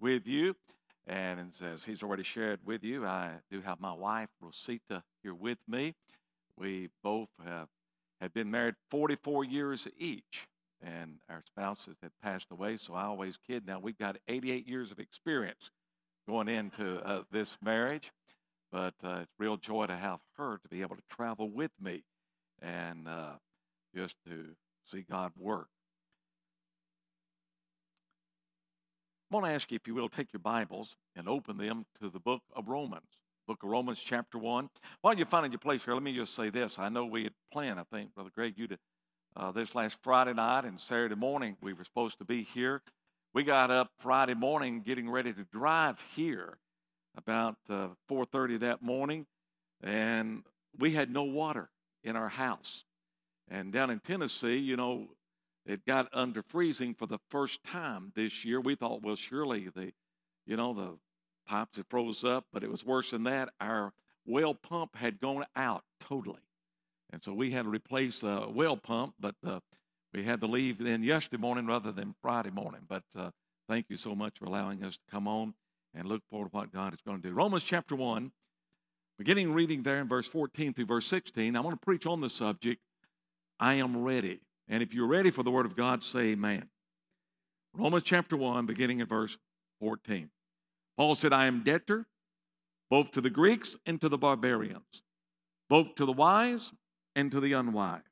with you. And as he's already shared with you, I do have my wife, Rosita, here with me. We both have had been married 44 years each, and our spouses had passed away, so I always kid. Now we've got 88 years of experience going into uh, this marriage, but uh, it's real joy to have her to be able to travel with me and uh, just to see God work. I want to ask you, if you will, take your Bibles and open them to the book of Romans. Book of Romans, chapter 1. While you're finding your place here, let me just say this. I know we had planned, I think, Brother Greg, you to uh, this last Friday night and Saturday morning, we were supposed to be here. We got up Friday morning getting ready to drive here about uh, 4.30 that morning, and we had no water in our house. And down in Tennessee, you know, it got under freezing for the first time this year. We thought, well, surely the, you know, the pipes had froze up, but it was worse than that. Our well pump had gone out totally, and so we had to replace the well pump. But uh, we had to leave then yesterday morning rather than Friday morning. But uh, thank you so much for allowing us to come on and look forward to what God is going to do. Romans chapter one, beginning reading there in verse 14 through verse 16. I want to preach on the subject. I am ready. And if you're ready for the Word of God, say amen. Romans chapter 1, beginning in verse 14. Paul said, I am debtor both to the Greeks and to the barbarians, both to the wise and to the unwise.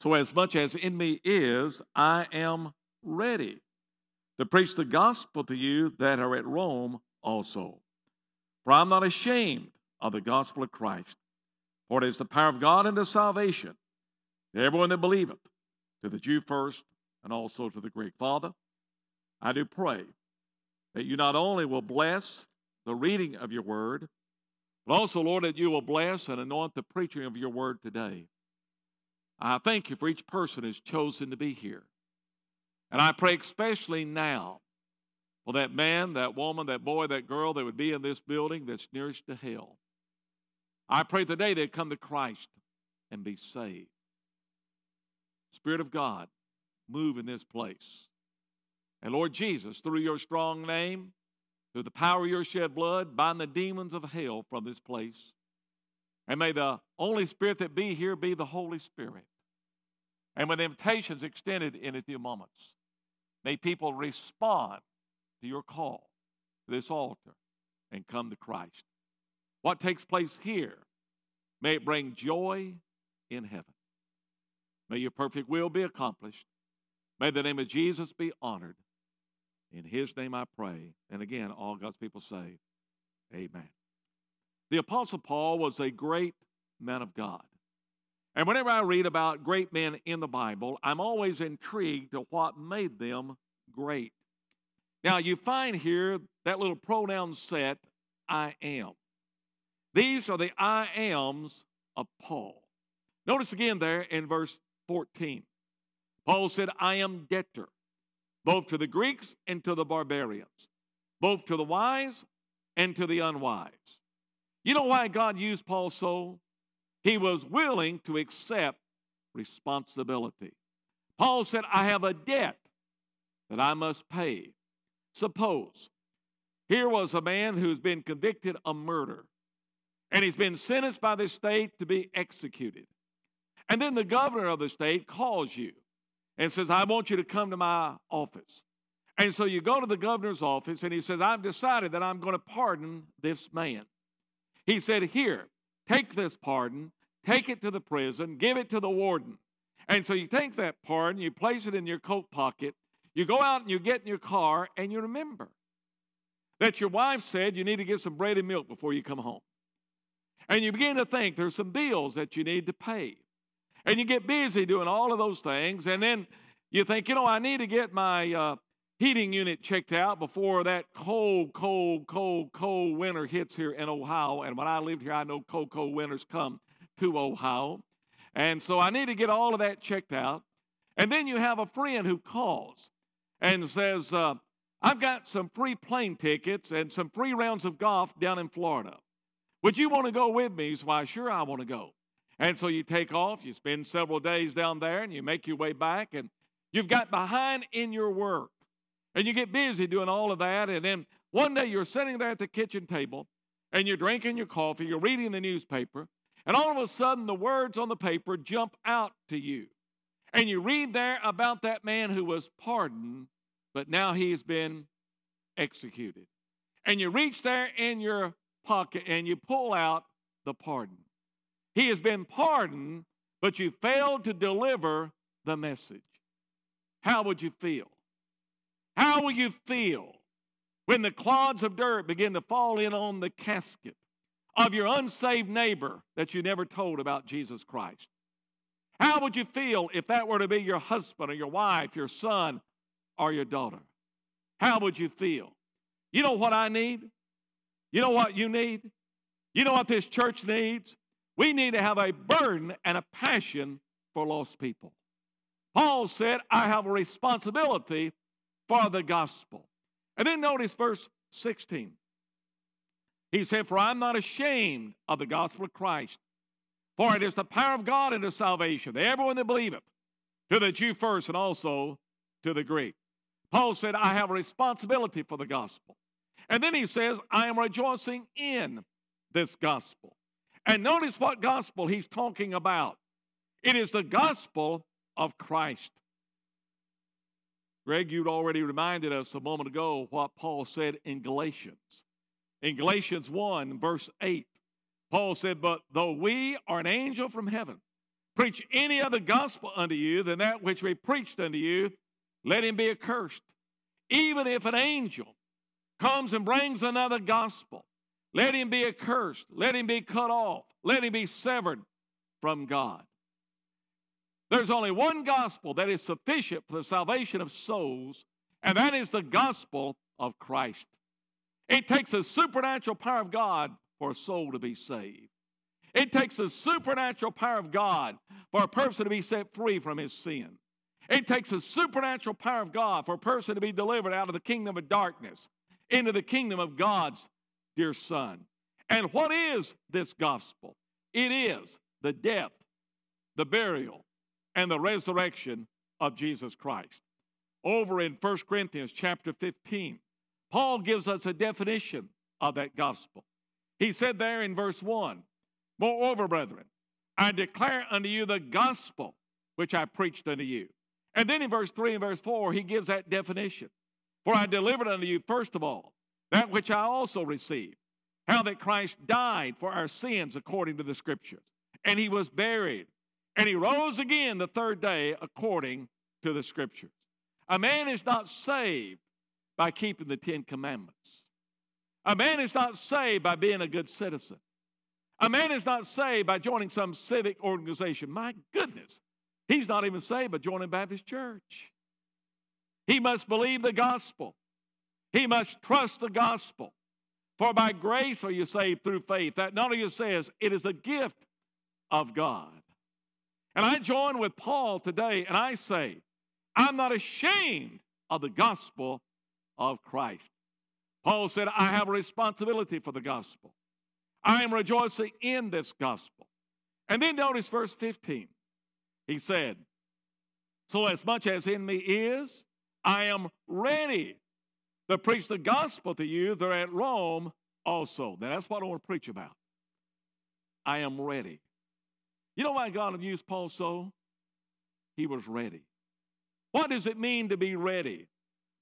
So, as much as in me is, I am ready to preach the gospel to you that are at Rome also. For I'm not ashamed of the gospel of Christ, for it is the power of God unto salvation to everyone that believeth to the Jew first and also to the Greek. Father, I do pray that you not only will bless the reading of your word, but also, Lord, that you will bless and anoint the preaching of your word today. I thank you for each person who's chosen to be here. And I pray especially now for that man, that woman, that boy, that girl that would be in this building that's nearest to hell. I pray today they'd come to Christ and be saved. Spirit of God, move in this place. And Lord Jesus, through your strong name, through the power of your shed blood, bind the demons of hell from this place. And may the only Spirit that be here be the Holy Spirit. And the invitation's extended in a few moments, may people respond to your call to this altar and come to Christ. What takes place here, may it bring joy in heaven. May your perfect will be accomplished. May the name of Jesus be honored. In his name I pray. And again, all God's people say, Amen. The Apostle Paul was a great man of God. And whenever I read about great men in the Bible, I'm always intrigued to what made them great. Now, you find here that little pronoun set, I am. These are the I ams of Paul. Notice again there in verse 14. Paul said, I am debtor, both to the Greeks and to the barbarians, both to the wise and to the unwise. You know why God used Paul so? He was willing to accept responsibility. Paul said, I have a debt that I must pay. Suppose here was a man who's been convicted of murder, and he's been sentenced by the state to be executed. And then the governor of the state calls you and says, I want you to come to my office. And so you go to the governor's office and he says, I've decided that I'm going to pardon this man. He said, Here, take this pardon, take it to the prison, give it to the warden. And so you take that pardon, you place it in your coat pocket, you go out and you get in your car, and you remember that your wife said you need to get some bread and milk before you come home. And you begin to think there's some bills that you need to pay. And you get busy doing all of those things. And then you think, you know, I need to get my uh, heating unit checked out before that cold, cold, cold, cold winter hits here in Ohio. And when I lived here, I know cold, cold winters come to Ohio. And so I need to get all of that checked out. And then you have a friend who calls and says, uh, I've got some free plane tickets and some free rounds of golf down in Florida. Would you want to go with me? So why, sure, I want to go. And so you take off, you spend several days down there, and you make your way back, and you've got behind in your work. And you get busy doing all of that. And then one day you're sitting there at the kitchen table and you're drinking your coffee, you're reading the newspaper, and all of a sudden the words on the paper jump out to you. And you read there about that man who was pardoned, but now he has been executed. And you reach there in your pocket and you pull out the pardon. He has been pardoned, but you failed to deliver the message. How would you feel? How will you feel when the clods of dirt begin to fall in on the casket of your unsaved neighbor that you never told about Jesus Christ? How would you feel if that were to be your husband or your wife, your son or your daughter? How would you feel? You know what I need? You know what you need? You know what this church needs? We need to have a burden and a passion for lost people. Paul said, I have a responsibility for the gospel. And then notice verse 16. He said, For I'm not ashamed of the gospel of Christ, for it is the power of God unto salvation to everyone that believeth, to the Jew first and also to the Greek. Paul said, I have a responsibility for the gospel. And then he says, I am rejoicing in this gospel. And notice what gospel he's talking about. It is the gospel of Christ. Greg, you'd already reminded us a moment ago what Paul said in Galatians. In Galatians 1, verse 8, Paul said, But though we are an angel from heaven, preach any other gospel unto you than that which we preached unto you, let him be accursed. Even if an angel comes and brings another gospel, let him be accursed. Let him be cut off. Let him be severed from God. There's only one gospel that is sufficient for the salvation of souls, and that is the gospel of Christ. It takes the supernatural power of God for a soul to be saved. It takes the supernatural power of God for a person to be set free from his sin. It takes the supernatural power of God for a person to be delivered out of the kingdom of darkness into the kingdom of God's dear Son. And what is this gospel? It is the death, the burial, and the resurrection of Jesus Christ. Over in 1 Corinthians chapter 15, Paul gives us a definition of that gospel. He said there in verse 1 Moreover, brethren, I declare unto you the gospel which I preached unto you. And then in verse 3 and verse 4, he gives that definition. For I delivered unto you, first of all, that which I also received, how that Christ died for our sins according to the Scriptures, and he was buried, and he rose again the third day according to the Scriptures. A man is not saved by keeping the Ten Commandments. A man is not saved by being a good citizen. A man is not saved by joining some civic organization. My goodness, he's not even saved by joining Baptist Church. He must believe the gospel. He must trust the gospel. For by grace are you saved through faith. That not only says it is a gift of God. And I join with Paul today and I say, I'm not ashamed of the gospel of Christ. Paul said, I have a responsibility for the gospel. I am rejoicing in this gospel. And then notice verse 15. He said, So as much as in me is, I am ready to preach the gospel to you. They're at Rome also. Now, that's what I want to preach about. I am ready. You know why God used Paul so? He was ready. What does it mean to be ready?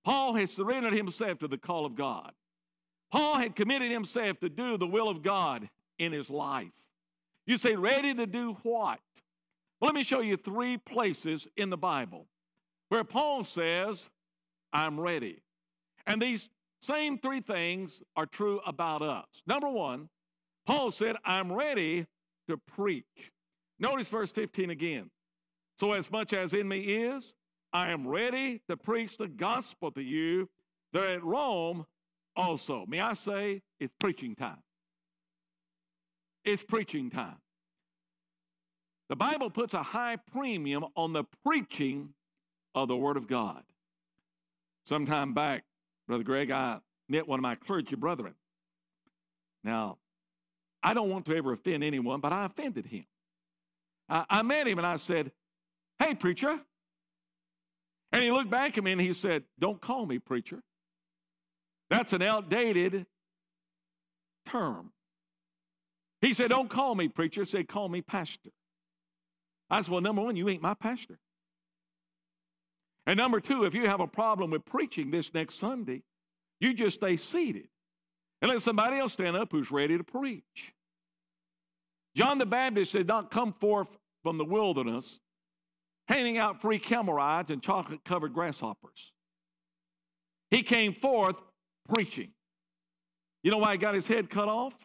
Paul had surrendered himself to the call of God. Paul had committed himself to do the will of God in his life. You say, ready to do what? Well, let me show you three places in the Bible where Paul says, I'm ready. And these same three things are true about us. Number one, Paul said, I'm ready to preach. Notice verse 15 again. So, as much as in me is, I am ready to preach the gospel to you. They're at Rome also. May I say, it's preaching time. It's preaching time. The Bible puts a high premium on the preaching of the Word of God. Sometime back, Brother Greg, I met one of my clergy brethren. Now, I don't want to ever offend anyone, but I offended him. I, I met him and I said, Hey, preacher, And he looked back at me and he said, Don't call me preacher. That's an outdated term. He said, Don't call me preacher. He said, Call me pastor. I said, Well, number one, you ain't my pastor. And number two, if you have a problem with preaching this next Sunday, you just stay seated and let somebody else stand up who's ready to preach. John the Baptist did not come forth from the wilderness handing out free camel rides and chocolate covered grasshoppers. He came forth preaching. You know why he got his head cut off?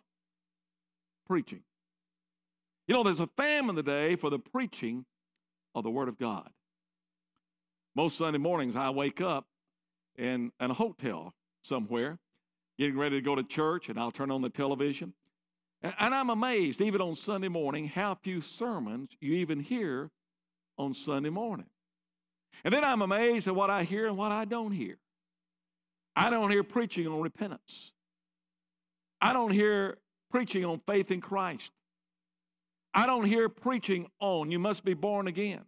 Preaching. You know, there's a famine today for the preaching of the Word of God. Most Sunday mornings, I wake up in, in a hotel somewhere, getting ready to go to church, and I'll turn on the television. And, and I'm amazed, even on Sunday morning, how few sermons you even hear on Sunday morning. And then I'm amazed at what I hear and what I don't hear. I don't hear preaching on repentance. I don't hear preaching on faith in Christ. I don't hear preaching on you must be born again.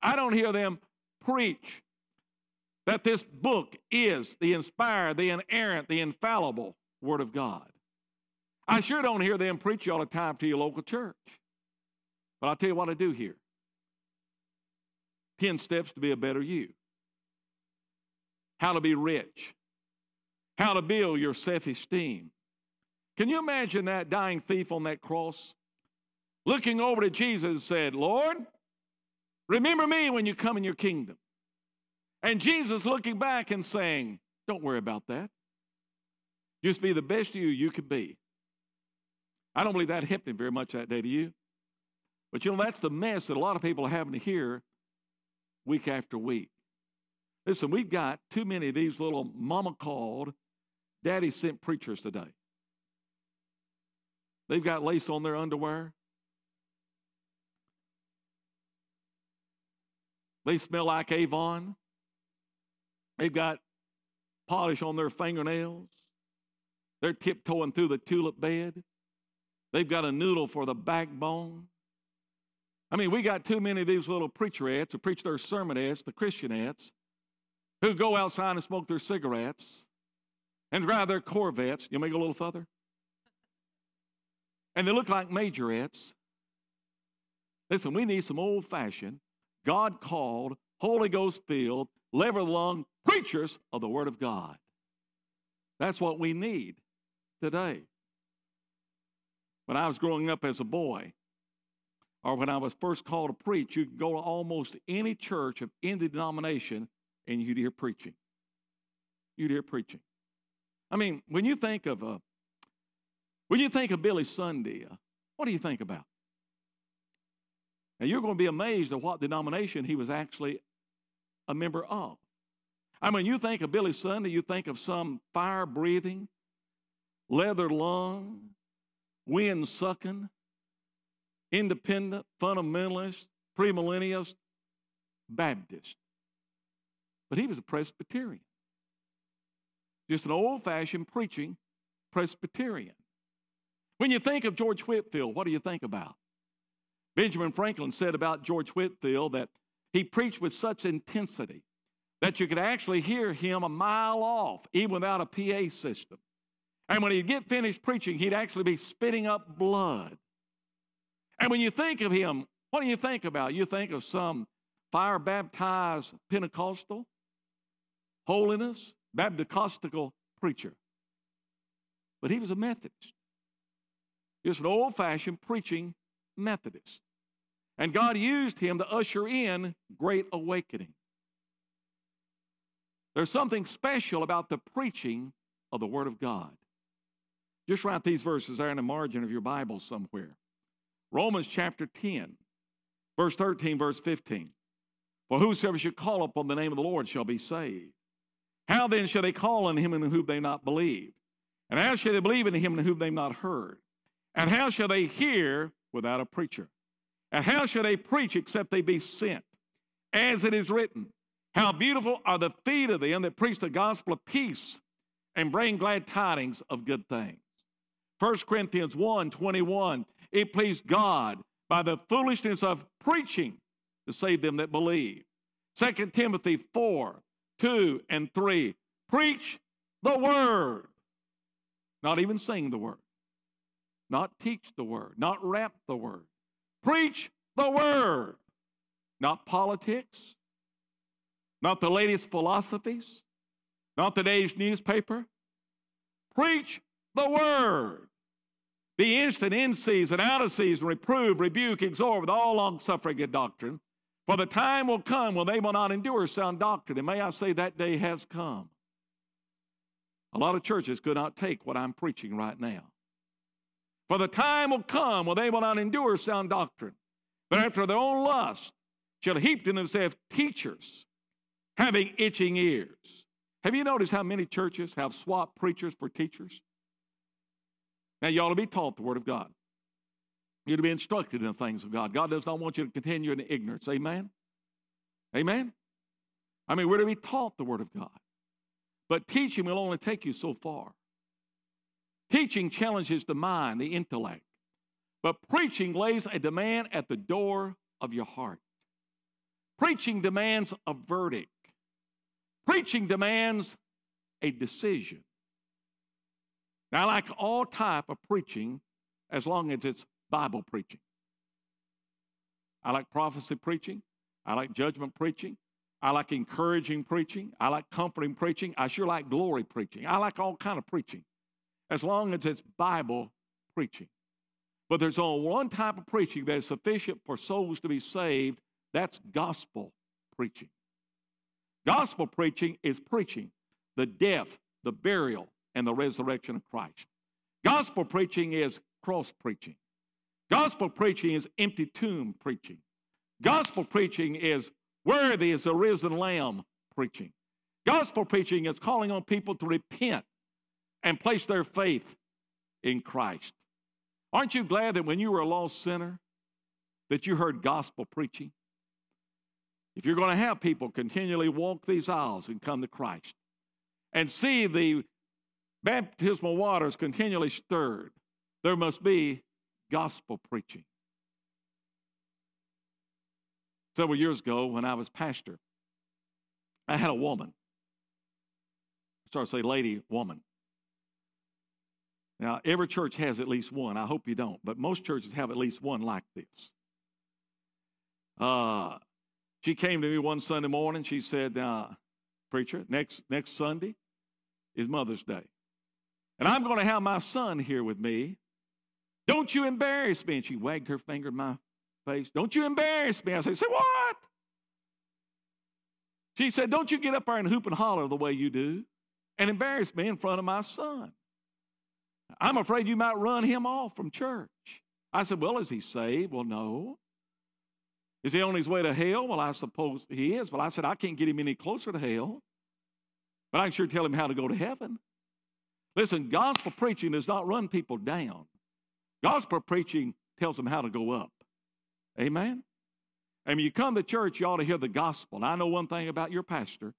I don't hear them preach that this book is the inspired, the inerrant, the infallible Word of God. I sure don't hear them preach all the time to your local church. But I'll tell you what I do hear 10 steps to be a better you, how to be rich, how to build your self esteem. Can you imagine that dying thief on that cross? Looking over to Jesus said, Lord, remember me when you come in your kingdom. And Jesus looking back and saying, Don't worry about that. Just be the best you you can be. I don't believe that happened very much that day to you. But you know, that's the mess that a lot of people are having to hear week after week. Listen, we've got too many of these little mama called, daddy sent preachers today. They've got lace on their underwear. They smell like Avon. They've got polish on their fingernails. They're tiptoeing through the tulip bed. They've got a noodle for the backbone. I mean, we got too many of these little preacherettes who preach their sermonettes, the Christianettes, who go outside and smoke their cigarettes and drive their Corvettes. You may go a little further. And they look like majorettes. Listen, we need some old fashioned, God called, Holy Ghost filled, lever lung preachers of the Word of God. That's what we need today. When I was growing up as a boy, or when I was first called to preach, you could go to almost any church of any denomination and you'd hear preaching. You'd hear preaching. I mean, when you think of uh, when you think of Billy Sunday, uh, what do you think about? Now you're going to be amazed at what denomination he was actually a member of. I mean, you think of Billy Sunday, you think of some fire breathing, leather lung, wind sucking, independent, fundamentalist, premillennialist, Baptist. But he was a Presbyterian. Just an old fashioned preaching Presbyterian. When you think of George Whitefield, what do you think about? Benjamin Franklin said about George Whitefield that he preached with such intensity that you could actually hear him a mile off, even without a PA system. And when he'd get finished preaching, he'd actually be spitting up blood. And when you think of him, what do you think about? You think of some fire baptized Pentecostal, holiness, Baptistical preacher. But he was a Methodist. Just an old fashioned preaching Methodist. And God used him to usher in great awakening. There's something special about the preaching of the Word of God. Just write these verses there in the margin of your Bible somewhere. Romans chapter 10, verse 13, verse 15. For whosoever should call upon the name of the Lord shall be saved. How then shall they call on him in whom they not believe? And how shall they believe in him in whom they have not heard? And how shall they hear without a preacher? And how shall they preach except they be sent? As it is written, how beautiful are the feet of them that preach the gospel of peace and bring glad tidings of good things. 1 Corinthians 1 21, it pleased God by the foolishness of preaching to save them that believe. 2 Timothy 4 2 and 3. Preach the word. Not even sing the word. Not teach the word. Not rap the word. Preach the word. Not politics. Not the latest philosophies. Not today's newspaper. Preach the word. Be instant in season, out of season, reprove, rebuke, exhort with all long suffering and doctrine. For the time will come when they will not endure sound doctrine. And may I say that day has come. A lot of churches could not take what I'm preaching right now. For the time will come when they will not endure sound doctrine, but after their own lust shall heap to themselves teachers having itching ears. Have you noticed how many churches have swapped preachers for teachers? Now, you ought to be taught the Word of God. You're to be instructed in the things of God. God does not want you to continue in ignorance. Amen? Amen? I mean, we're to be taught the Word of God. But teaching will only take you so far. Teaching challenges the mind, the intellect. But preaching lays a demand at the door of your heart. Preaching demands a verdict. Preaching demands a decision. Now, like all type of preaching as long as it's Bible preaching. I like prophecy preaching. I like judgment preaching. I like encouraging preaching. I like comforting preaching. I sure like glory preaching. I like all kind of preaching as long as it's Bible preaching. But there's only one type of preaching that is sufficient for souls to be saved. That's gospel preaching. Gospel preaching is preaching the death, the burial, and the resurrection of Christ. Gospel preaching is cross preaching. Gospel preaching is empty tomb preaching. Gospel preaching is worthy as a risen lamb preaching. Gospel preaching is calling on people to repent and place their faith in Christ. Aren't you glad that when you were a lost sinner that you heard gospel preaching? If you're going to have people continually walk these aisles and come to Christ and see the baptismal waters continually stirred, there must be gospel preaching. Several years ago, when I was pastor, I had a woman. I started to say lady, woman. Now, every church has at least one. I hope you don't, but most churches have at least one like this. Uh, she came to me one Sunday morning. She said, uh, Preacher, next, next Sunday is Mother's Day. And I'm going to have my son here with me. Don't you embarrass me. And she wagged her finger in my face. Don't you embarrass me. I said, Say what? She said, Don't you get up there and hoop and holler the way you do and embarrass me in front of my son. I'm afraid you might run him off from church. I said, Well, is he saved? Well, no. Is he on his way to hell? Well, I suppose he is. Well, I said, I can't get him any closer to hell, but I can sure tell him how to go to heaven. Listen, gospel preaching does not run people down. Gospel preaching tells them how to go up. Amen? And when you come to church, you ought to hear the gospel. And I know one thing about your pastor.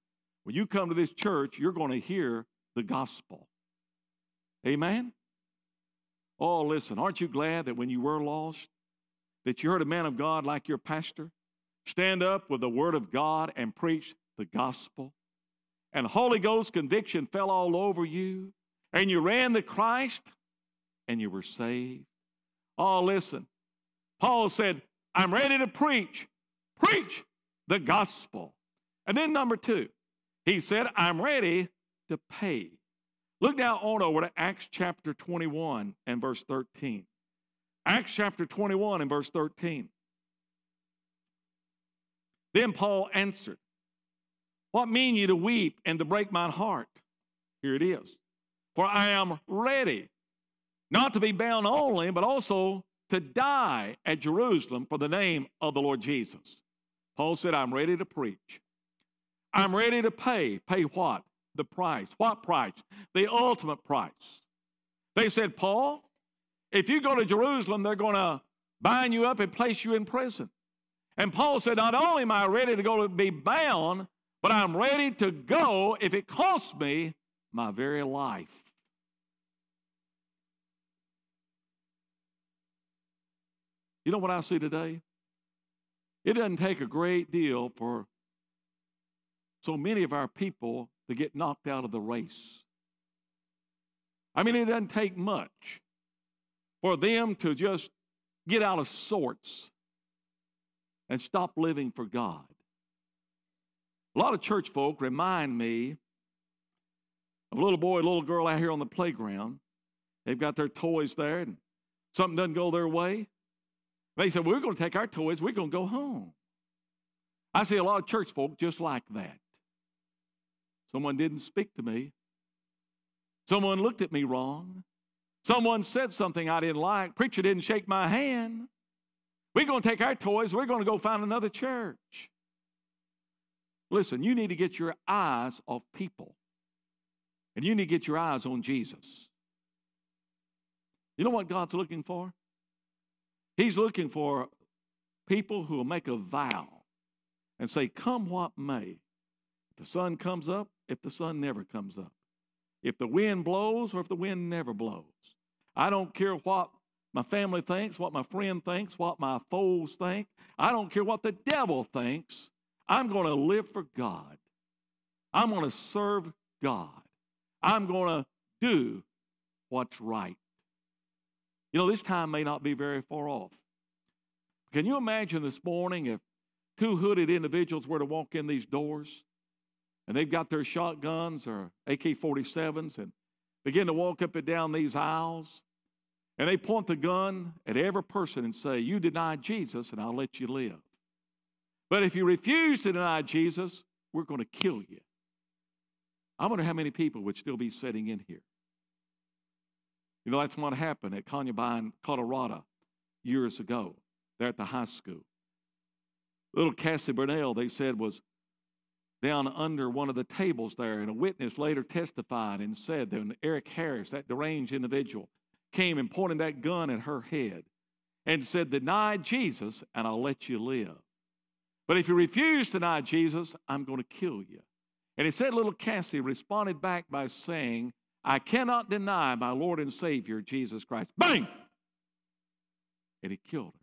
When you come to this church, you're going to hear the gospel. Amen? Oh, listen, aren't you glad that when you were lost, that you heard a man of God like your pastor stand up with the word of God and preach the gospel? And Holy Ghost conviction fell all over you, and you ran to Christ, and you were saved. Oh, listen. Paul said, I'm ready to preach. Preach the gospel. And then, number two, he said, I'm ready to pay. Look now on over to Acts chapter 21 and verse 13. Acts chapter 21 and verse 13. Then Paul answered, What mean you to weep and to break my heart? Here it is. For I am ready, not to be bound only, but also to die at Jerusalem for the name of the Lord Jesus. Paul said, I'm ready to preach. I'm ready to pay. Pay what? The price. What price? The ultimate price. They said, Paul, if you go to Jerusalem, they're going to bind you up and place you in prison. And Paul said, Not only am I ready to go to be bound, but I'm ready to go if it costs me my very life. You know what I see today? It doesn't take a great deal for so many of our people to get knocked out of the race. I mean, it doesn't take much for them to just get out of sorts and stop living for God. A lot of church folk remind me of a little boy, a little girl out here on the playground. They've got their toys there, and something doesn't go their way. They said, We're going to take our toys, we're going to go home. I see a lot of church folk just like that. Someone didn't speak to me. Someone looked at me wrong. Someone said something I didn't like. Preacher didn't shake my hand. We're going to take our toys, we're going to go find another church. Listen, you need to get your eyes off people, and you need to get your eyes on Jesus. You know what God's looking for? He's looking for people who will make a vow and say, Come what may. If the sun comes up, if the sun never comes up. If the wind blows or if the wind never blows. I don't care what my family thinks, what my friend thinks, what my foes think. I don't care what the devil thinks. I'm going to live for God. I'm going to serve God. I'm going to do what's right. You know, this time may not be very far off. Can you imagine this morning if two hooded individuals were to walk in these doors and they've got their shotguns or AK 47s and begin to walk up and down these aisles and they point the gun at every person and say, You deny Jesus and I'll let you live. But if you refuse to deny Jesus, we're going to kill you. I wonder how many people would still be sitting in here. You know, that's what happened at Columbine, Colorado, years ago, there at the high school. Little Cassie Bernall, they said, was down under one of the tables there, and a witness later testified and said that Eric Harris, that deranged individual, came and pointed that gun at her head and said, Deny Jesus, and I'll let you live. But if you refuse to deny Jesus, I'm going to kill you. And he said, Little Cassie responded back by saying, I cannot deny my Lord and Savior, Jesus Christ. Bang! And he killed her.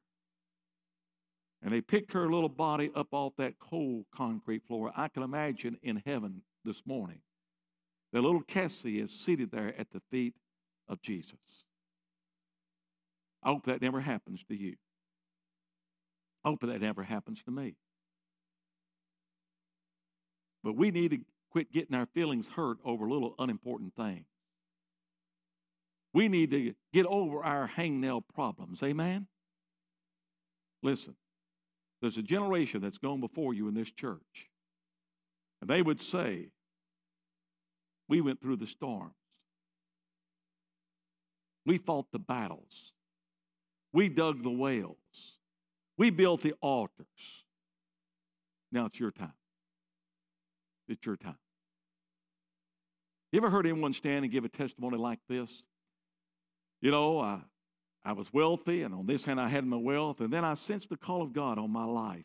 And they picked her little body up off that cold concrete floor. I can imagine in heaven this morning that little Cassie is seated there at the feet of Jesus. I hope that never happens to you. I hope that never happens to me. But we need to quit getting our feelings hurt over little unimportant things. We need to get over our hangnail problems. Amen? Listen, there's a generation that's gone before you in this church. And they would say, We went through the storms. We fought the battles. We dug the wells. We built the altars. Now it's your time. It's your time. You ever heard anyone stand and give a testimony like this? You know, I, I was wealthy, and on this hand, I had my wealth, and then I sensed the call of God on my life.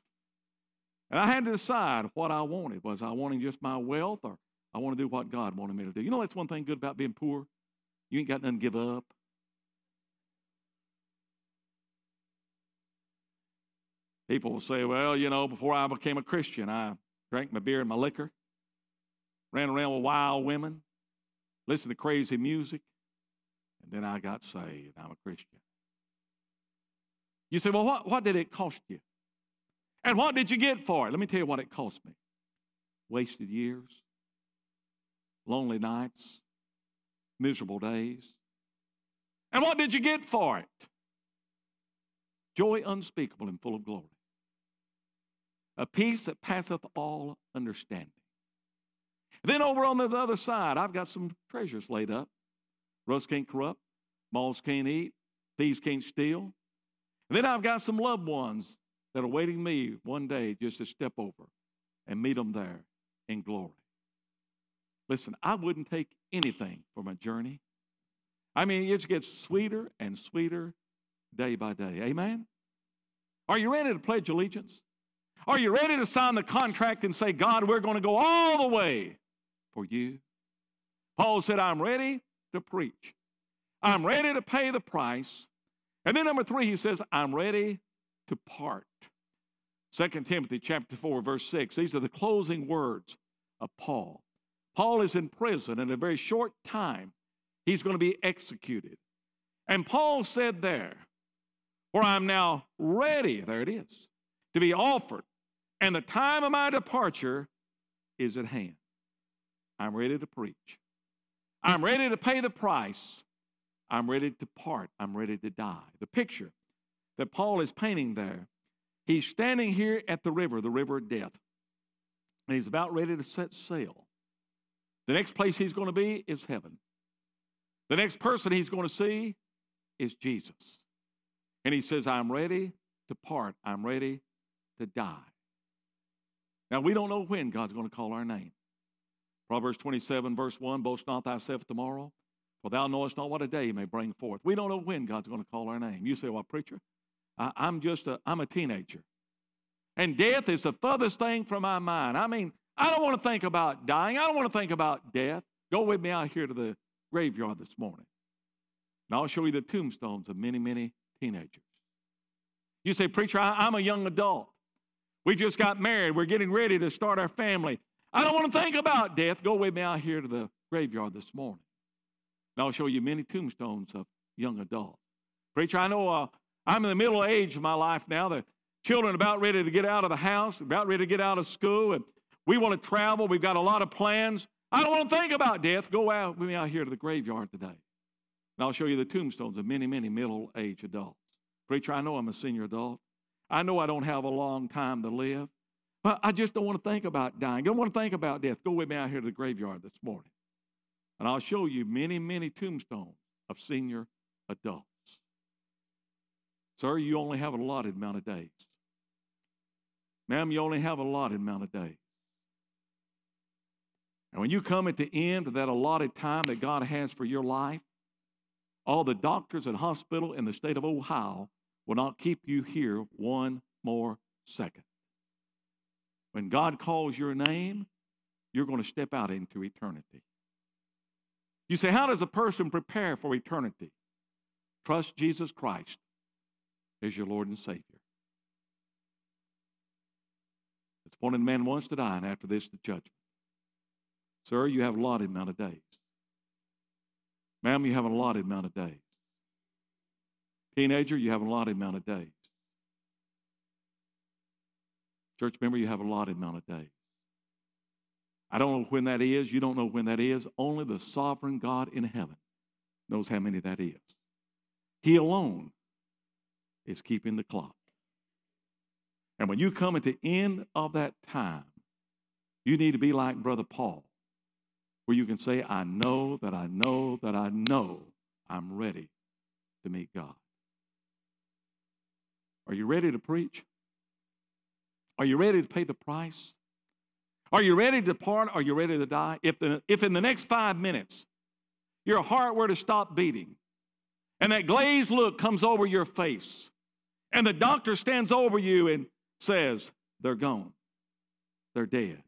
And I had to decide what I wanted. Was I wanting just my wealth, or I want to do what God wanted me to do? You know, that's one thing good about being poor. You ain't got nothing to give up. People will say, well, you know, before I became a Christian, I drank my beer and my liquor, ran around with wild women, listened to crazy music, and then I got saved. I'm a Christian. You say, well, what, what did it cost you? And what did you get for it? Let me tell you what it cost me wasted years, lonely nights, miserable days. And what did you get for it? Joy unspeakable and full of glory a peace that passeth all understanding. Then over on the other side, I've got some treasures laid up. Rust can't corrupt, moths can't eat, thieves can't steal. And then I've got some loved ones that are waiting me one day just to step over and meet them there in glory. Listen, I wouldn't take anything for my journey. I mean, it just gets sweeter and sweeter day by day. Amen? Are you ready to pledge allegiance? Are you ready to sign the contract and say, God, we're going to go all the way for you? Paul said, I'm ready to preach. I'm ready to pay the price. And then number three, he says, I'm ready to part. 2 Timothy chapter 4, verse 6. These are the closing words of Paul. Paul is in prison. In a very short time, he's going to be executed. And Paul said there, For I'm now ready, there it is, to be offered, and the time of my departure is at hand. I'm ready to preach. I'm ready to pay the price. I'm ready to part. I'm ready to die. The picture that Paul is painting there, he's standing here at the river, the river of death, and he's about ready to set sail. The next place he's going to be is heaven. The next person he's going to see is Jesus. And he says, I'm ready to part. I'm ready to die. Now, we don't know when God's going to call our name. Proverbs 27, verse 1 Boast not thyself tomorrow, for thou knowest not what a day may bring forth. We don't know when God's going to call our name. You say, Well, preacher, I, I'm just a, I'm a teenager. And death is the furthest thing from my mind. I mean, I don't want to think about dying. I don't want to think about death. Go with me out here to the graveyard this morning. And I'll show you the tombstones of many, many teenagers. You say, Preacher, I, am a young adult. We just got married. We're getting ready to start our family. I don't want to think about death. Go with me out here to the graveyard this morning. And I'll show you many tombstones of young adults. Preacher, I know uh, I'm in the middle age of my life now. The children about ready to get out of the house, about ready to get out of school, and we want to travel. We've got a lot of plans. I don't want to think about death. Go out with me out here to the graveyard today. And I'll show you the tombstones of many, many middle aged adults. Preacher, I know I'm a senior adult. I know I don't have a long time to live, but I just don't want to think about dying. I don't want to think about death. Go with me out here to the graveyard this morning. And I'll show you many, many tombstones of senior adults. Sir, you only have a allotted amount of days. Ma'am, you only have a allotted amount of days. And when you come at the end of that allotted time that God has for your life, all the doctors and hospital in the state of Ohio will not keep you here one more second. When God calls your name, you're going to step out into eternity. You say, How does a person prepare for eternity? Trust Jesus Christ as your Lord and Savior. It's appointed man wants to die, and after this, the judgment. Sir, you have a allotted amount of days. Ma'am, you have a allotted amount of days. Teenager, you have a allotted amount of days. Church member, you have a allotted amount of days. I don't know when that is. You don't know when that is. Only the sovereign God in heaven knows how many that is. He alone is keeping the clock. And when you come at the end of that time, you need to be like Brother Paul where you can say, I know that I know that I know I'm ready to meet God. Are you ready to preach? Are you ready to pay the price? Are you ready to depart? Are you ready to die? If, the, if in the next five minutes your heart were to stop beating and that glazed look comes over your face and the doctor stands over you and says, They're gone, they're dead.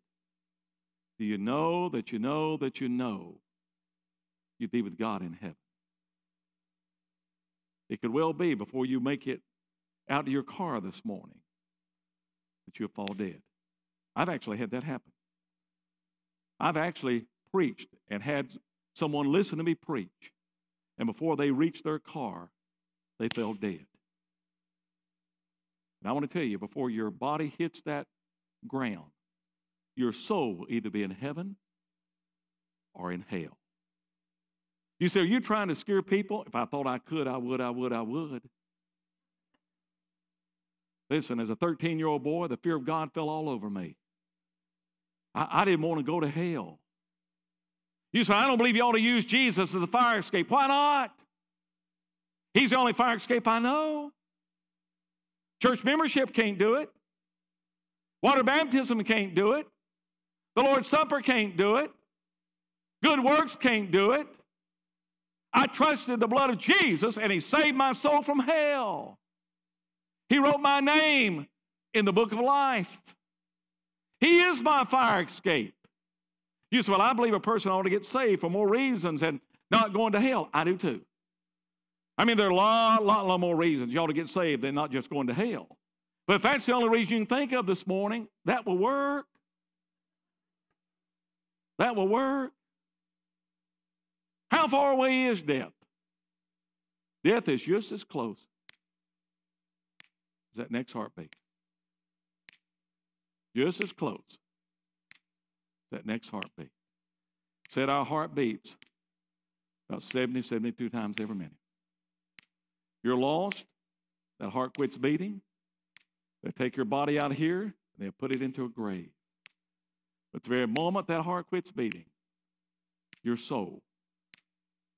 Do you know that you know that you know you'd be with God in heaven? It could well be before you make it out to your car this morning that you'll fall dead. I've actually had that happen. I've actually preached and had someone listen to me preach, and before they reached their car, they fell dead. And I want to tell you, before your body hits that ground, your soul will either be in heaven or in hell. You say, Are you trying to scare people? If I thought I could, I would, I would, I would. Listen, as a 13 year old boy, the fear of God fell all over me. I, I didn't want to go to hell. You say, I don't believe you ought to use Jesus as a fire escape. Why not? He's the only fire escape I know. Church membership can't do it. Water baptism can't do it. The Lord's Supper can't do it. Good works can't do it. I trusted the blood of Jesus and He saved my soul from hell. He wrote my name in the book of life. He is my fire escape. You say, Well, I believe a person ought to get saved for more reasons than not going to hell. I do too. I mean, there are a lot, lot, lot more reasons you ought to get saved than not just going to hell. But if that's the only reason you can think of this morning, that will work. That will work. How far away is death? Death is just as close as that next heartbeat. Just as close that next heartbeat. Said our heart beats about 70, 72 times every minute. You're lost, that heart quits beating. They take your body out of here, and they put it into a grave. But the very moment that heart quits beating, your soul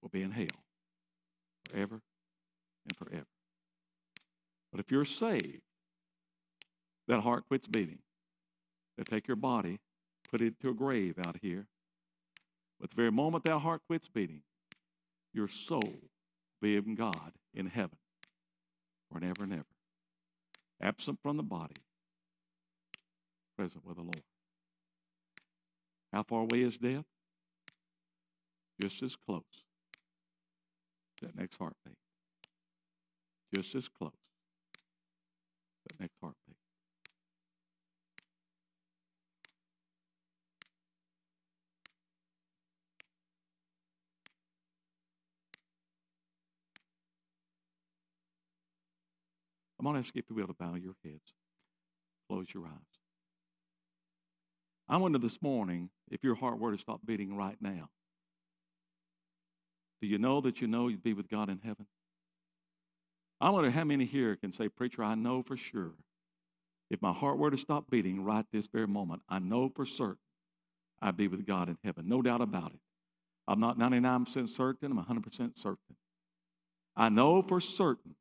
will be in hell forever and forever. But if you're saved, that heart quits beating. They take your body, put it into a grave out here. But the very moment that heart quits beating, your soul be in God in heaven forever and ever. Absent from the body, present with the Lord. How far away is death? Just as close. That next heartbeat. Just as close. That next heartbeat. I'm going to ask you if you will to bow your heads, close your eyes. I wonder this morning if your heart were to stop beating right now. Do you know that you know you'd be with God in heaven? I wonder how many here can say, Preacher, I know for sure. If my heart were to stop beating right this very moment, I know for certain I'd be with God in heaven. No doubt about it. I'm not 99% certain, I'm 100% certain. I know for certain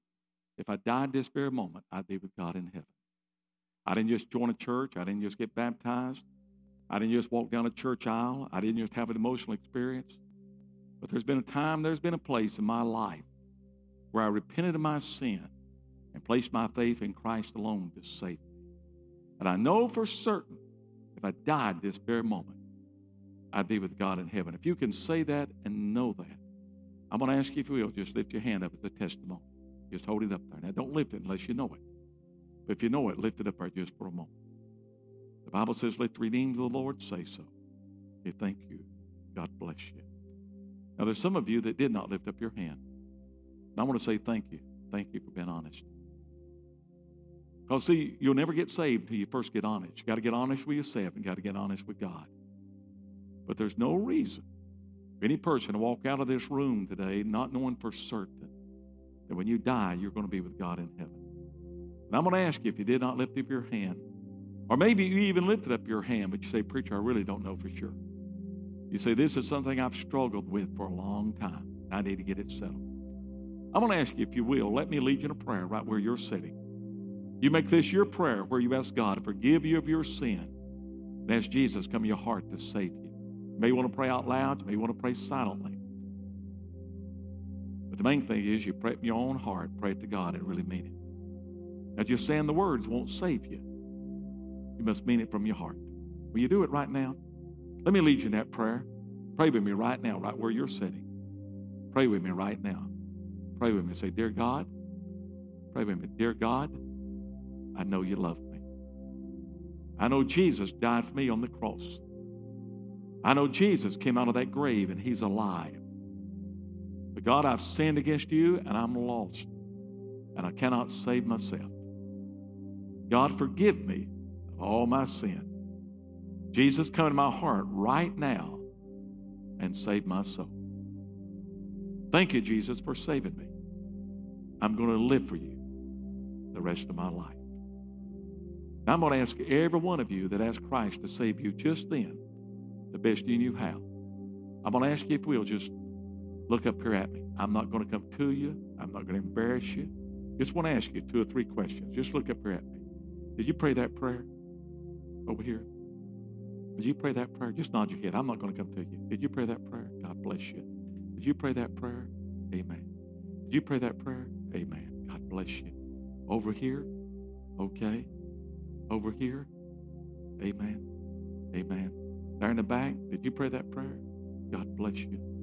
if I died this very moment, I'd be with God in heaven. I didn't just join a church, I didn't just get baptized, I didn't just walk down a church aisle, I didn't just have an emotional experience. But there's been a time, there's been a place in my life where I repented of my sin and placed my faith in Christ alone to save me. And I know for certain if I died this very moment, I'd be with God in heaven. If you can say that and know that, I'm going to ask you if you will, just lift your hand up as a testimony. Just hold it up there. Now, don't lift it unless you know it. But if you know it, lift it up there just for a moment. The Bible says, let the redeemed of the Lord say so. Hey, thank you. God bless you. Now, there's some of you that did not lift up your hand. And I want to say thank you. Thank you for being honest. Because, see, you'll never get saved until you first get honest. You got to get honest with yourself and got to get honest with God. But there's no reason for any person to walk out of this room today not knowing for certain that when you die, you're going to be with God in heaven. And I'm going to ask you if you did not lift up your hand, or maybe you even lifted up your hand, but you say, Preacher, I really don't know for sure. You say, This is something I've struggled with for a long time. I need to get it settled. I'm going to ask you, if you will, let me lead you in a prayer right where you're sitting. You make this your prayer where you ask God to forgive you of your sin and ask Jesus come in your heart to save you. You may want to pray out loud, you may want to pray silently. But the main thing is you pray your own heart, pray it to God and really mean it. Now, just saying the words won't save you. You must mean it from your heart. Will you do it right now? Let me lead you in that prayer. Pray with me right now, right where you're sitting. Pray with me right now. Pray with me. Say, Dear God, pray with me. Dear God, I know you love me. I know Jesus died for me on the cross. I know Jesus came out of that grave and he's alive. But God, I've sinned against you and I'm lost, and I cannot save myself. God, forgive me of all my sin. Jesus, come into my heart right now and save my soul. Thank you, Jesus, for saving me. I'm going to live for you the rest of my life. I'm going to ask every one of you that asked Christ to save you just then the best you knew how. I'm going to ask you if we'll just Look up here at me. I'm not going to come to you. I'm not going to embarrass you. Just want to ask you two or three questions. Just look up here at me. Did you pray that prayer over here? Did you pray that prayer? Just nod your head. I'm not going to come to you. Did you pray that prayer? God bless you. Did you pray that prayer? Amen. Did you pray that prayer? Amen. God bless you. Over here? Okay. Over here? Amen. Amen. There in the back, did you pray that prayer? God bless you.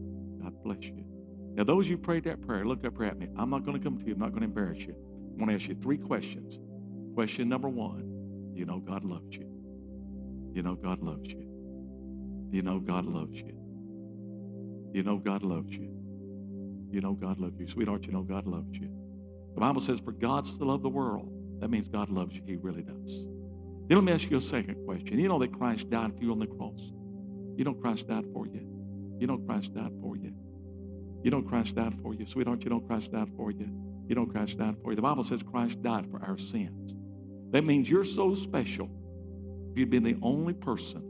God bless you. Now, those you prayed that prayer, look up at me. I'm not going to come to you. I'm not going to embarrass you. I want to ask you three questions. Question number one You know God loves you. You know God loves you. You know God loves you? You know God loves you? You know God loves you. Sweetheart, you know God loves you. The Bible says, For God so love the world. That means God loves you. He really does. Then let me ask you a second question. You know that Christ died for you on the cross. You know Christ died for you. You know Christ died for you. You know Christ died for you. Sweetheart, you know Christ died for you. You know Christ died for you. The Bible says Christ died for our sins. That means you're so special. If you'd been the only person,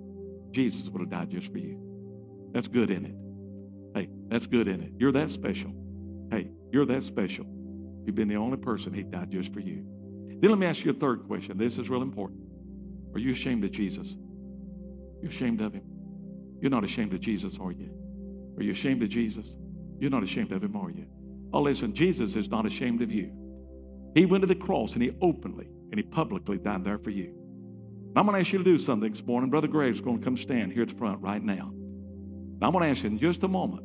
Jesus would have died just for you. That's good in it. Hey, that's good in it. You're that special. Hey, you're that special. If you've been the only person, He died just for you. Then let me ask you a third question. This is real important. Are you ashamed of Jesus? You're ashamed of Him? You're not ashamed of Jesus, are you? Are you ashamed of Jesus? You're not ashamed of Him, are you? Oh, listen, Jesus is not ashamed of you. He went to the cross and He openly and He publicly died there for you. I'm going to ask you to do something this morning. Brother Graves is going to come stand here at the front right now. Now, I'm going to ask you in just a moment,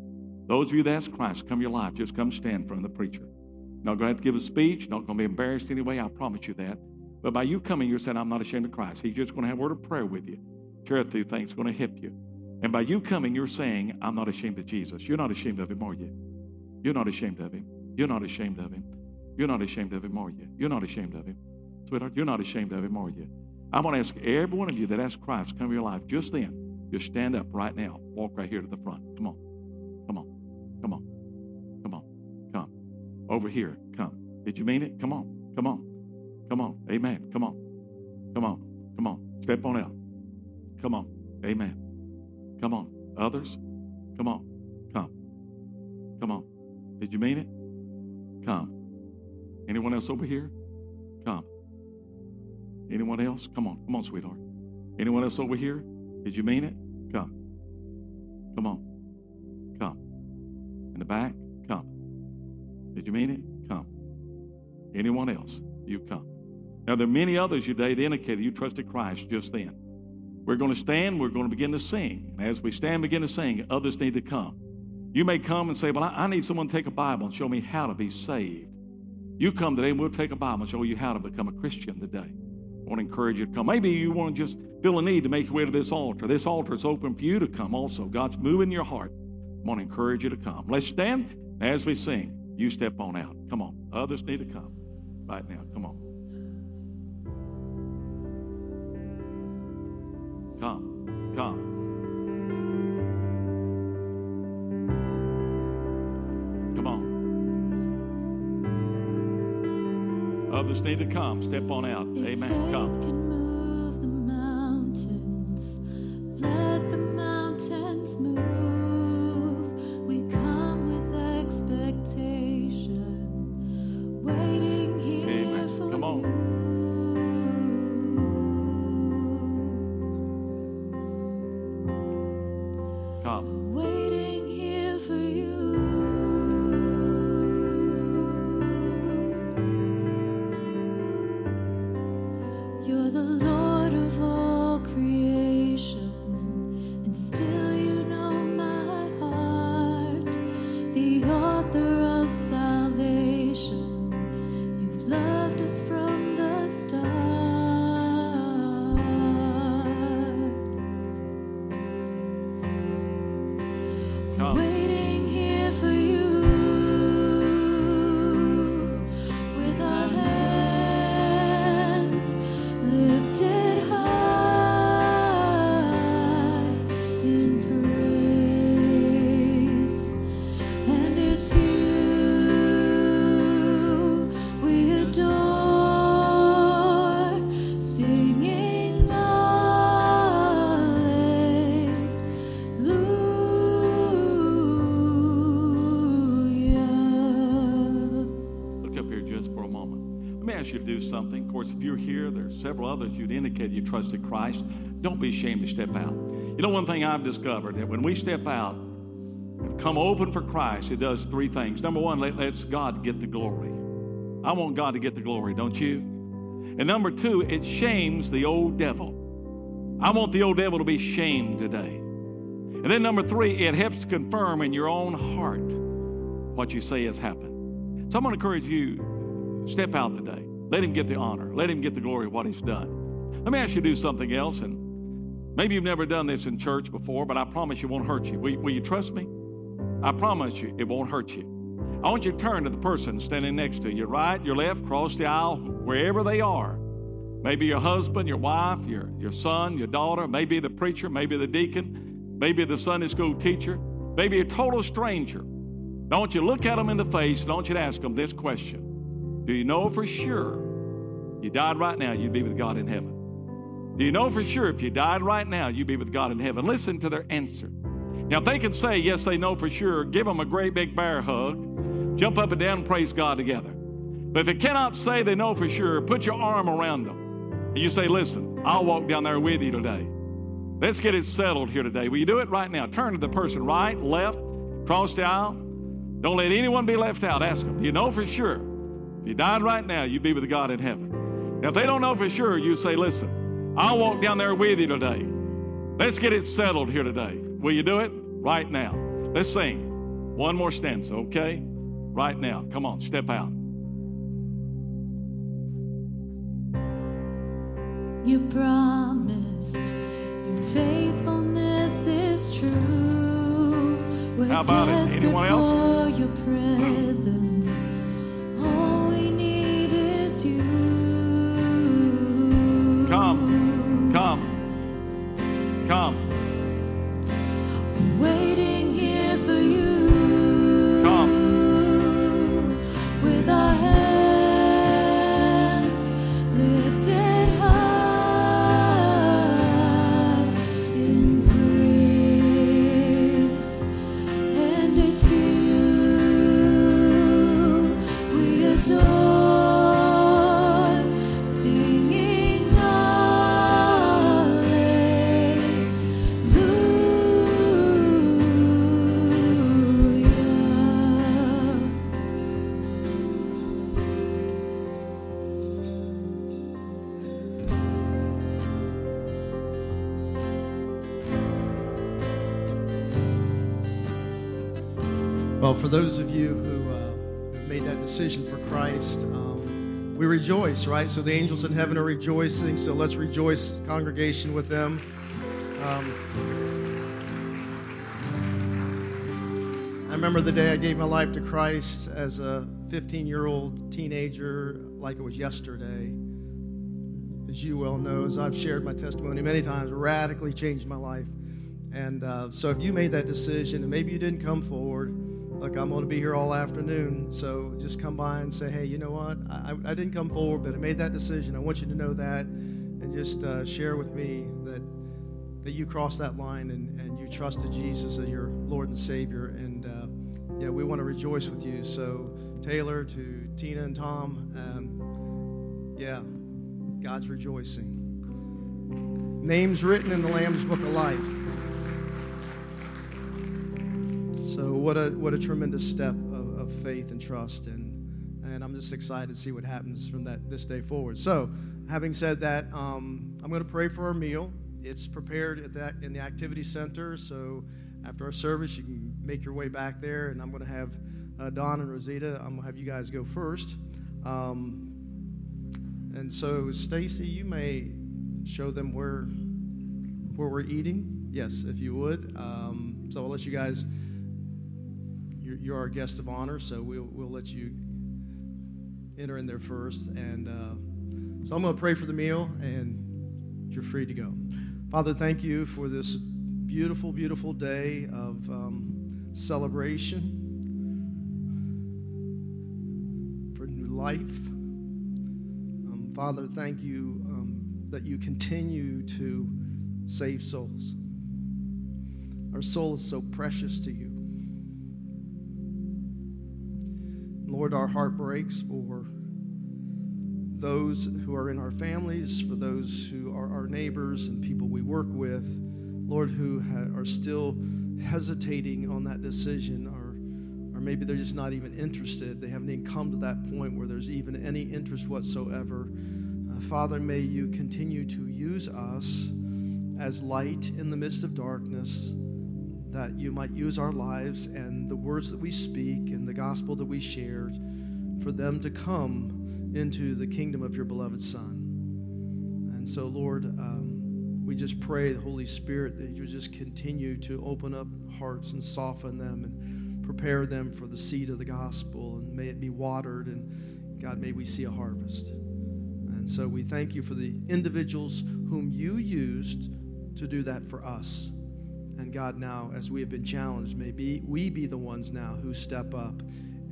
those of you that's Christ, come your life, just come stand in front of the preacher. Not going to have to give a speech, not going to be embarrassed anyway, I promise you that. But by you coming, you're saying, I'm not ashamed of Christ. He's just going to have a word of prayer with you. Share a few things going to help you. And by you coming, you're saying, I'm not ashamed of Jesus. You're not ashamed of him, are you? You're not ashamed of him. You're not ashamed of him. You're not ashamed of him, are you? You're not ashamed of him. Sweetheart, you're not ashamed of him, are you? I'm going to ask every one of you that asked Christ come to your life just then just stand up right now. Walk right here to the front. Come on. Come on. Come on. Come on. Come. Over here. Come. Did you mean it? Come on. Come on. Come on. Amen. Come on. Come on. Come on. Step on out. Come on. Amen. Come on. Others? Come on. Come. Come on. Did you mean it? Come. Anyone else over here? Come. Anyone else? Come on. Come on, sweetheart. Anyone else over here? Did you mean it? Come. Come on. Come. In the back? Come. Did you mean it? Come. Anyone else? You come. Now, there are many others today that indicated you trusted Christ just then. We're going to stand, we're going to begin to sing. And as we stand, begin to sing, others need to come. You may come and say, Well, I, I need someone to take a Bible and show me how to be saved. You come today and we'll take a Bible and show you how to become a Christian today. I want to encourage you to come. Maybe you want to just feel a need to make your way to this altar. This altar is open for you to come also. God's moving your heart. I want to encourage you to come. Let's stand as we sing. You step on out. Come on. Others need to come right now. Come on. Come. Come. On. Others need to come. Step on out. Amen. Come. Something. Of course, if you're here, there's several others you'd indicate you trusted Christ. Don't be ashamed to step out. You know, one thing I've discovered that when we step out and come open for Christ, it does three things. Number one, let, lets God get the glory. I want God to get the glory, don't you? And number two, it shames the old devil. I want the old devil to be shamed today. And then number three, it helps to confirm in your own heart what you say has happened. So I'm going to encourage you, step out today. Let him get the honor. Let him get the glory of what he's done. Let me ask you to do something else. And Maybe you've never done this in church before, but I promise you won't hurt you. Will, will you trust me? I promise you it won't hurt you. I want you to turn to the person standing next to you, right, your left, cross the aisle, wherever they are. Maybe your husband, your wife, your, your son, your daughter, maybe the preacher, maybe the deacon, maybe the Sunday school teacher, maybe a total stranger. Don't you look at them in the face don't you ask them this question Do you know for sure you died right now, you'd be with God in heaven? Do you know for sure if you died right now, you'd be with God in heaven? Listen to their answer. Now, if they can say, yes, they know for sure, give them a great big bear hug, jump up and down and praise God together. But if they cannot say they know for sure, put your arm around them. And you say, listen, I'll walk down there with you today. Let's get it settled here today. Will you do it right now? Turn to the person right, left, cross the aisle. Don't let anyone be left out. Ask them, do you know for sure? If you died right now, you'd be with God in heaven. Now, if they don't know for sure, you say, listen, I'll walk down there with you today. Let's get it settled here today. Will you do it? Right now. Let's sing one more stanza, okay? Right now. Come on, step out. You promised your faithfulness is true. We're How about it? Anyone else? Come, come, for those of you who uh, made that decision for Christ, um, we rejoice, right? So the angels in heaven are rejoicing. So let's rejoice, congregation, with them. Um, I remember the day I gave my life to Christ as a 15 year old teenager, like it was yesterday. As you well know, as I've shared my testimony many times, radically changed my life. And uh, so if you made that decision and maybe you didn't come forward, look, I'm going to be here all afternoon. So just come by and say, hey, you know what? I, I didn't come forward, but I made that decision. I want you to know that. And just uh, share with me that, that you crossed that line and, and you trusted Jesus as your Lord and Savior. And uh, yeah, we want to rejoice with you. So, Taylor, to Tina and Tom, um, yeah, God's rejoicing. Names written in the Lamb's Book of Life. So what a what a tremendous step of, of faith and trust, and and I'm just excited to see what happens from that this day forward. So, having said that, um, I'm going to pray for our meal. It's prepared at that in the activity center. So after our service, you can make your way back there, and I'm going to have uh, Don and Rosita. I'm going to have you guys go first. Um, and so, Stacy, you may show them where where we're eating. Yes, if you would. Um, so I'll let you guys. You're, you're our guest of honor, so we'll we'll let you enter in there first. And uh, so I'm going to pray for the meal, and you're free to go. Father, thank you for this beautiful, beautiful day of um, celebration for new life. Um, Father, thank you um, that you continue to save souls. Our soul is so precious to you. Lord, our heart breaks for those who are in our families, for those who are our neighbors and people we work with, Lord, who ha- are still hesitating on that decision, or, or maybe they're just not even interested. They haven't even come to that point where there's even any interest whatsoever. Uh, Father, may you continue to use us as light in the midst of darkness, that you might use our lives and the words that we speak and the gospel that we share for them to come into the kingdom of your beloved Son. And so, Lord, um, we just pray, the Holy Spirit, that you just continue to open up hearts and soften them and prepare them for the seed of the gospel. And may it be watered. And God, may we see a harvest. And so we thank you for the individuals whom you used to do that for us. And God, now, as we have been challenged, may be, we be the ones now who step up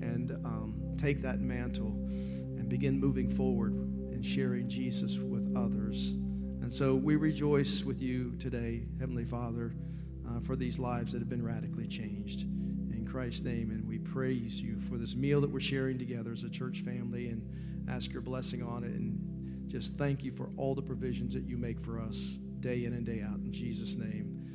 and um, take that mantle and begin moving forward and sharing Jesus with others. And so we rejoice with you today, Heavenly Father, uh, for these lives that have been radically changed. In Christ's name, and we praise you for this meal that we're sharing together as a church family and ask your blessing on it. And just thank you for all the provisions that you make for us day in and day out. In Jesus' name.